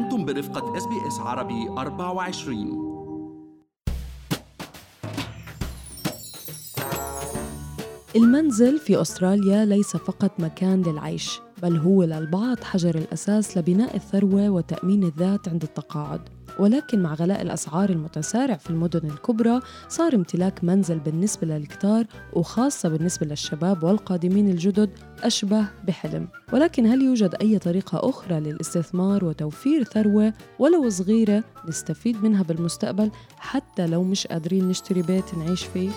أنتم برفقة SBS عربي 24 المنزل في أستراليا ليس فقط مكان للعيش. بل هو للبعض حجر الأساس لبناء الثروة وتأمين الذات عند التقاعد. ولكن مع غلاء الأسعار المتسارع في المدن الكبرى صار امتلاك منزل بالنسبة للكتار وخاصة بالنسبة للشباب والقادمين الجدد أشبه بحلم. ولكن هل يوجد أي طريقة أخرى للاستثمار وتوفير ثروة؟ ولو صغيرة نستفيد منها بالمستقبل حتى لو مش قادرين نشتري بيت نعيش فيه؟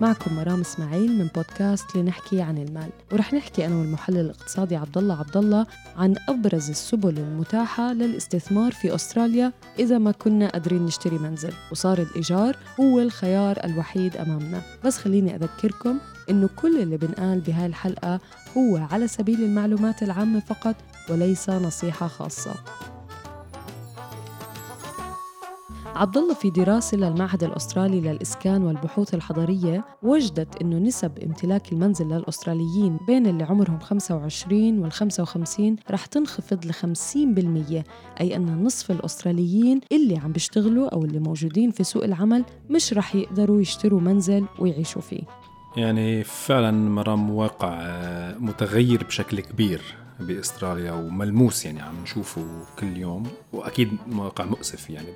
معكم مرام إسماعيل من بودكاست لنحكي عن المال. ورح نحكي أنا والمحلل الاقتصادي عبد الله عبد الله عن أبرز السبل المتاحة للاستثمار في أستراليا إذا ما كنا قادرين نشتري منزل. وصار الإيجار هو الخيار الوحيد أمامنا. بس خليني أذكركم إنه كل اللي بنقال بهاي الحلقة هو على سبيل المعلومات العامة فقط وليس نصيحة خاصة. عبد الله في دراسة للمعهد الأسترالي للإسكان والبحوث الحضرية وجدت أنه نسب امتلاك المنزل للأستراليين بين اللي عمرهم 25 وال 55 رح تنخفض ل 50% أي أن نصف الأستراليين اللي عم بيشتغلوا أو اللي موجودين في سوق العمل مش رح يقدروا يشتروا منزل ويعيشوا فيه. يعني فعلا مرام واقع آه، متغير بشكل كبير. بأستراليا وملموس يعني عم نشوفه كل يوم وأكيد واقع مؤسف يعني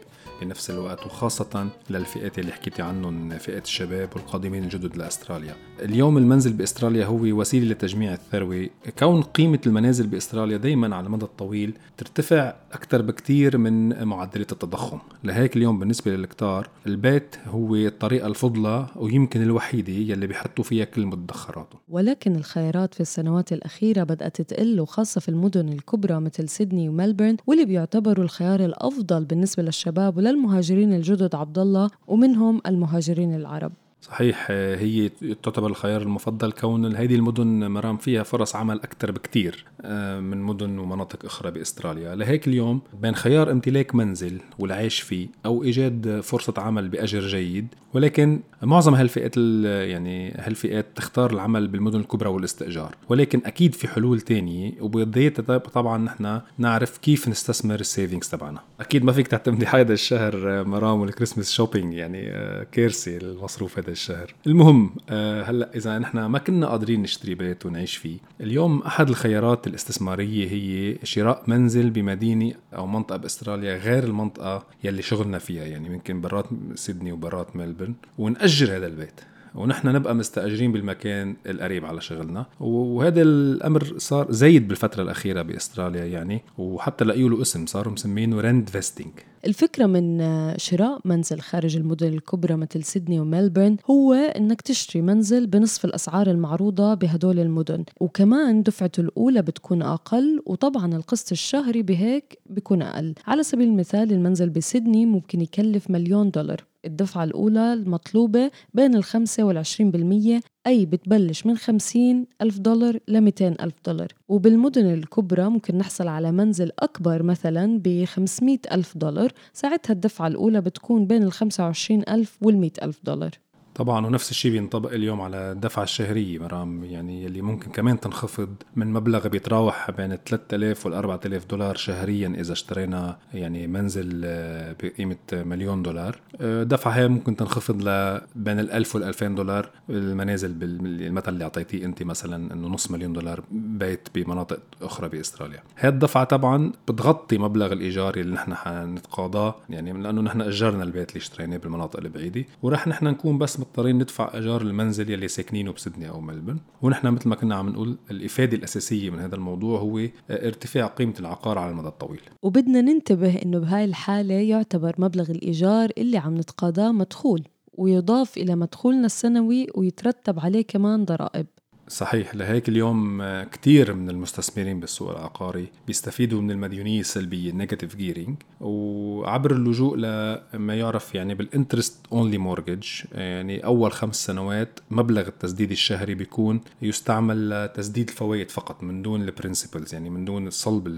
بنفس الوقت وخاصة للفئات اللي حكيتي عنهم فئات الشباب والقادمين الجدد لأستراليا. اليوم المنزل بأستراليا هو وسيلة لتجميع الثروة. كون قيمة المنازل بأستراليا دايما على المدى الطويل ترتفع أكثر بكثير من معدلات التضخم. لهيك اليوم بالنسبة للكتار البيت هو الطريقة الفضلى ويمكن الوحيدة يلي بيحطوا فيها كل مدخراتهم ولكن الخيارات في السنوات الأخيرة بدأت تقل وخاصة في المدن الكبرى مثل سيدني وملبورن واللي بيعتبروا الخيار الأفضل بالنسبة للشباب وللمهاجرين الجدد عبد الله ومنهم المهاجرين العرب. صحيح هي تعتبر الخيار المفضل كون هذه المدن مرام فيها فرص عمل أكثر بكثير آه، من مدن ومناطق أخرى بأستراليا. لهيك اليوم بين خيار امتلاك منزل والعيش فيه أو إيجاد فرصة عمل بأجر جيد ولكن معظم هالفئات يعني هالفئات تختار العمل بالمدن الكبرى والاستئجار. ولكن أكيد في حلول تانية وبدايتها طبعا نحن نعرف كيف نستثمر ال savings تبعنا. أكيد ما فيك تعتمدي هذا الشهر مرام وال Christmas shopping يعني آه، كارثة المصروف هذا الشهر. المهم آه، هلأ إذا نحن ما كنا قادرين نشتري بيت ونعيش فيه اليوم أحد الخيارات الاستثمارية هي شراء منزل بمدينة أو منطقة بأستراليا غير المنطقة يلي شغلنا فيها يعني ممكن برات سيدني وبرات ملبورن ونأجر هذا البيت. ونحن نبقى مستأجرين بالمكان القريب على شغلنا. وهذا الأمر صار زايد بالفترة الأخيرة بأستراليا يعني وحتى لقيوا له اسم صاروا مسمينه rentvesting. الفكرة من شراء منزل خارج المدن الكبرى مثل سيدني وملبورن هو إنك تشتري منزل بنصف الأسعار المعروضة بهدول المدن. وكمان دفعته الأولى بتكون أقل وطبعا القسط الشهري بهيك بيكون أقل. على سبيل المثال المنزل بسيدني ممكن يكلف مليون دولار. الدفعة الأولى المطلوبة بين الخمسة والعشرين بالمية. أي بتبلش من خمسين ألف دولار لميتين ألف دولار. وبالمدن الكبرى ممكن نحصل على منزل أكبر مثلا بخمسمية ألف دولار. ساعتها الدفعة الأولى بتكون بين الخمسة وعشرين ألف والمية ألف دولار. طبعا ونفس الشيء بينطبق اليوم على الدفعة الشهرية مرام. يعني اللي ممكن كمان تنخفض من مبلغ بيتراوح بين 3000 وال 4000 دولار شهريا إذا اشترينا يعني منزل آه، بقيمة مليون دولار. آه، هي ممكن تنخفض ل بين ال 1000 وال 2000 دولار. المنازل بالمثل اللي أعطيتيه أنت مثلا إنه نص مليون دولار بيت بمناطق أخرى بأستراليا. هي الدفعة طبعا بتغطي مبلغ الإيجار اللي نحن حنتقاضاه يعني لأنه نحن أجرنا البيت اللي اشتريناه بالمناطق البعيدة. ورح نحن نكون بس مضطرين ندفع إيجار المنزل يلي ساكنينه بسدني أو ملبن. ونحن مثل ما كنا عم نقول الإفادة الأساسية من هذا الموضوع هو ارتفاع قيمة العقار على المدى الطويل. وبدنا ننتبه إنه بهاي الحالة يعتبر مبلغ الإيجار اللي عم نتقاضاه مدخول ويضاف إلى مدخولنا السنوي ويترتب عليه كمان ضرائب. صحيح لهيك اليوم كتير من المستثمرين بالسوق العقاري بيستفيدوا من المديونية السلبية ال negative gearing وعبر اللجوء لما يعرف يعني بال interest only mortgage يعني أول خمس سنوات مبلغ التسديد الشهري بيكون يستعمل لتسديد الفوائد فقط من دون ال principals يعني من دون صلب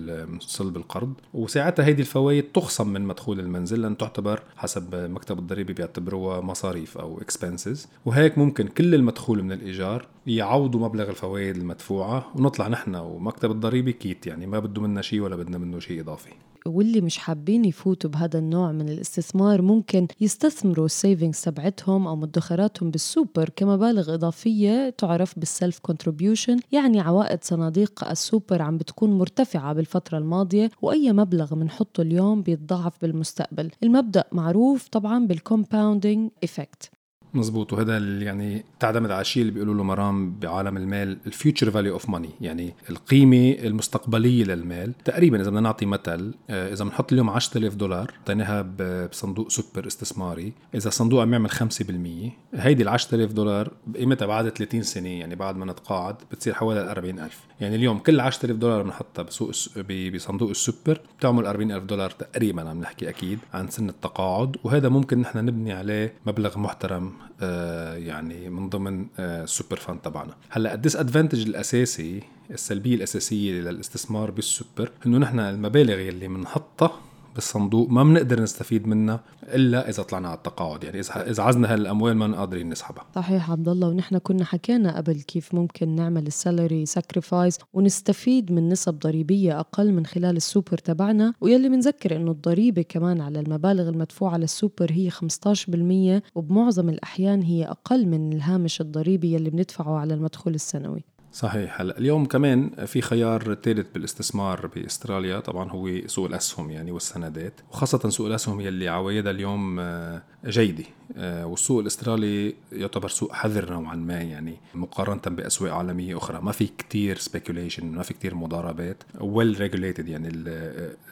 صلب القرض. وساعتها هيدي الفوائد تخصم من مدخول المنزل لأن تعتبر حسب مكتب الضريبه بيعتبروها مصاريف أو expenses وهيك ممكن كل المدخول من الإيجار يعوض يقبضوا مبلغ الفوائد المدفوعة ونطلع نحن ومكتب الضريبة quit يعني ما بده منا شيء ولا بدنا منه شيء إضافي. واللي مش حابين يفوتوا بهذا النوع من الاستثمار ممكن يستثمروا ال savings تبعتهم أو مدخراتهم بالسوبر كمبالغ إضافية تعرف بال self contribution يعني عوائد صناديق السوبر عم بتكون مرتفعة بالفترة الماضية وأي مبلغ بنحطه اليوم بيتضاعف بالمستقبل. المبدأ معروف طبعا بال compounding effect مزبوط وهذا يعني تعتمد على الشيء اللي بيقولوا له مرام بعالم المال ال future value of money يعني القيمة المستقبلية للمال. تقريبا إذا بدنا نعطي مثل آه، إذا بنحط اليوم 10000 دولار اعطيناها بصندوق سوبر استثماري إذا الصندوق عم يعمل 5% هيدي ال 10000 دولار بقيمتها بعد 30 سنة يعني بعد ما نتقاعد بتصير حوالي 40000 يعني اليوم كل 10000 دولار بنحطها بسوق بصندوق السوبر بتعمل 40000 دولار تقريبا عم نحكي أكيد عن سن التقاعد. وهذا ممكن نحن نبني عليه مبلغ محترم. يعني من ضمن السوبر آه، fund تبعنا. هلأ ال disadvantage الأساسي السلبية الأساسية للاستثمار بالسوبر إنه نحن المبالغ اللي بنحطها بالصندوق ما بنقدر نستفيد منها إلا إذا طلعنا على التقاعد. يعني إذا إذا عزنا هالأموال ما قادرين نسحبها. صحيح عبد الله ونحن كنا حكينا قبل كيف ممكن نعمل ال salary sacrifice ونستفيد من نسب ضريبية أقل من خلال السوبر تبعنا. ويلي بنذكر إنه الضريبة كمان على المبالغ المدفوعة للسوبر هي 15% وبمعظم الأحيان هي أقل من الهامش الضريبي يلي بندفعه على المدخول السنوي. صحيح. هلا اليوم كمان في خيار ثالث بالاستثمار بأستراليا. طبعا هو سوق الأسهم يعني والسندات وخاصة سوق الأسهم يلي عوايدها اليوم آه، جيدة. والسوق الأسترالي يعتبر سوق حذر نوعا ما يعني مقارنة بأسواق عالمية أخرى. ما في كتير speculation ما في كتير مضاربات. well regulated يعني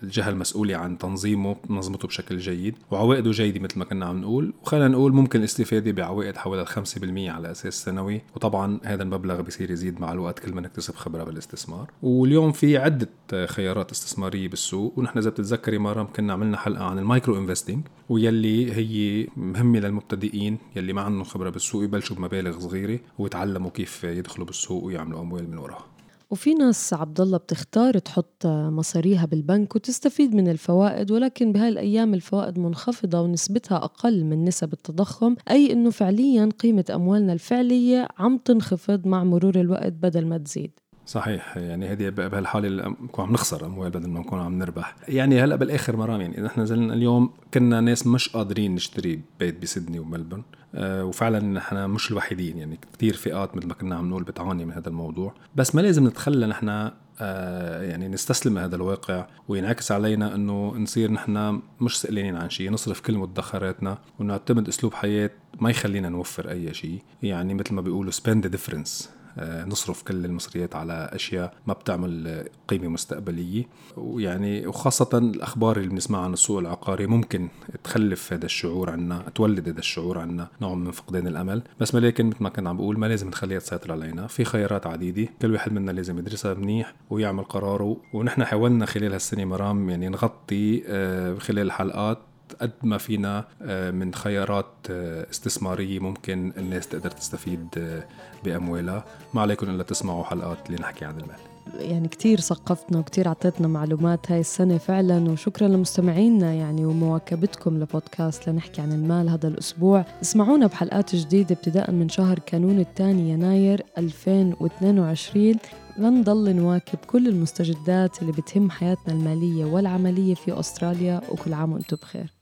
الجهه المسؤوله عن تنظيمه تنظمته بشكل جيد وعوائده جيدة مثل ما كنا عم نقول. وخلينا نقول ممكن الاستفادة بعوائد حوالي 5% على أساس سنوي. وطبعا هذا المبلغ بيصير يزيد مع الوقت كل ما نكتسب خبرة بالاستثمار. واليوم في عدة خيارات استثمارية بالسوق. ونحن إذا بتتذكري مرام كنا عملنا حلقة عن ال micro investing ويلي هي مهمة للمبتدئين يلي ما عندهم خبرة بالسوق يبلشوا بمبالغ صغيرة ويتعلموا كيف يدخلوا بالسوق ويعملوا أموال من وراها. وفي ناس عبد الله بتختار تحط مصاريها بالبنك وتستفيد من الفوائد ولكن بهاي الأيام الفوائد منخفضة ونسبتها أقل من نسب التضخم أي إنه فعليا قيمة أموالنا الفعلية عم تنخفض مع مرور الوقت بدل ما تزيد. صحيح. يعني هذه بهالحالة نكون عم نخسر أموال بدل ما نكون عم نربح. يعني هلأ بالآخر مرام يعني إذا إحنا نزلنا اليوم كنا ناس مش قادرين نشتري بيت بسيدني وملبون. آه وفعلا نحن مش الوحيدين. يعني كثير فئات مثل ما كنا عم نقول بتعاني من هذا الموضوع. بس ما لازم نتخلى نحن آه يعني نستسلم هذا الواقع وينعكس علينا إنه نصير نحن مش سئلانين عن شيء نصرف كل مدخراتنا ونعتمد أسلوب حياة ما يخلينا نوفر أي شيء. يعني مثل ما بيقولوا difference. آه، نصرف كل المصريات على أشياء ما بتعمل قيمة مستقبلية. ويعني وخاصة الأخبار اللي بنسمعها عن السوق العقاري ممكن تخلف هذا الشعور عنا تولد هذا الشعور عنا نوع من فقدان الأمل. بس ولكن مثل ما كنت عم بقول ما لازم نخليها تسيطر علينا. في خيارات عديدة كل واحد منا لازم يدرسها منيح ويعمل قراره. ونحن حاولنا خلال هالسنة مرام يعني نغطي آه، خلال الحلقات قد ما فينا آه، من خيارات آه، استثمارية ممكن الناس تقدر تستفيد آه، بأموالها. ما عليكم إلا تسمعوا حلقات اللي نحكي عن المال. يعني كتير ثقفتنا وكتير عطيتنا معلومات هاي السنة فعلا وشكرا لمستمعينا يعني ومواكبتكم لبودكاست لنحكي عن المال هذا الأسبوع. اسمعونا بحلقات جديدة ابتداء من شهر كانون الثاني يناير 2022 لنضل نواكب كل المستجدات اللي بتهم حياتنا المالية والعملية في أستراليا وكل عام وأنتم بخير.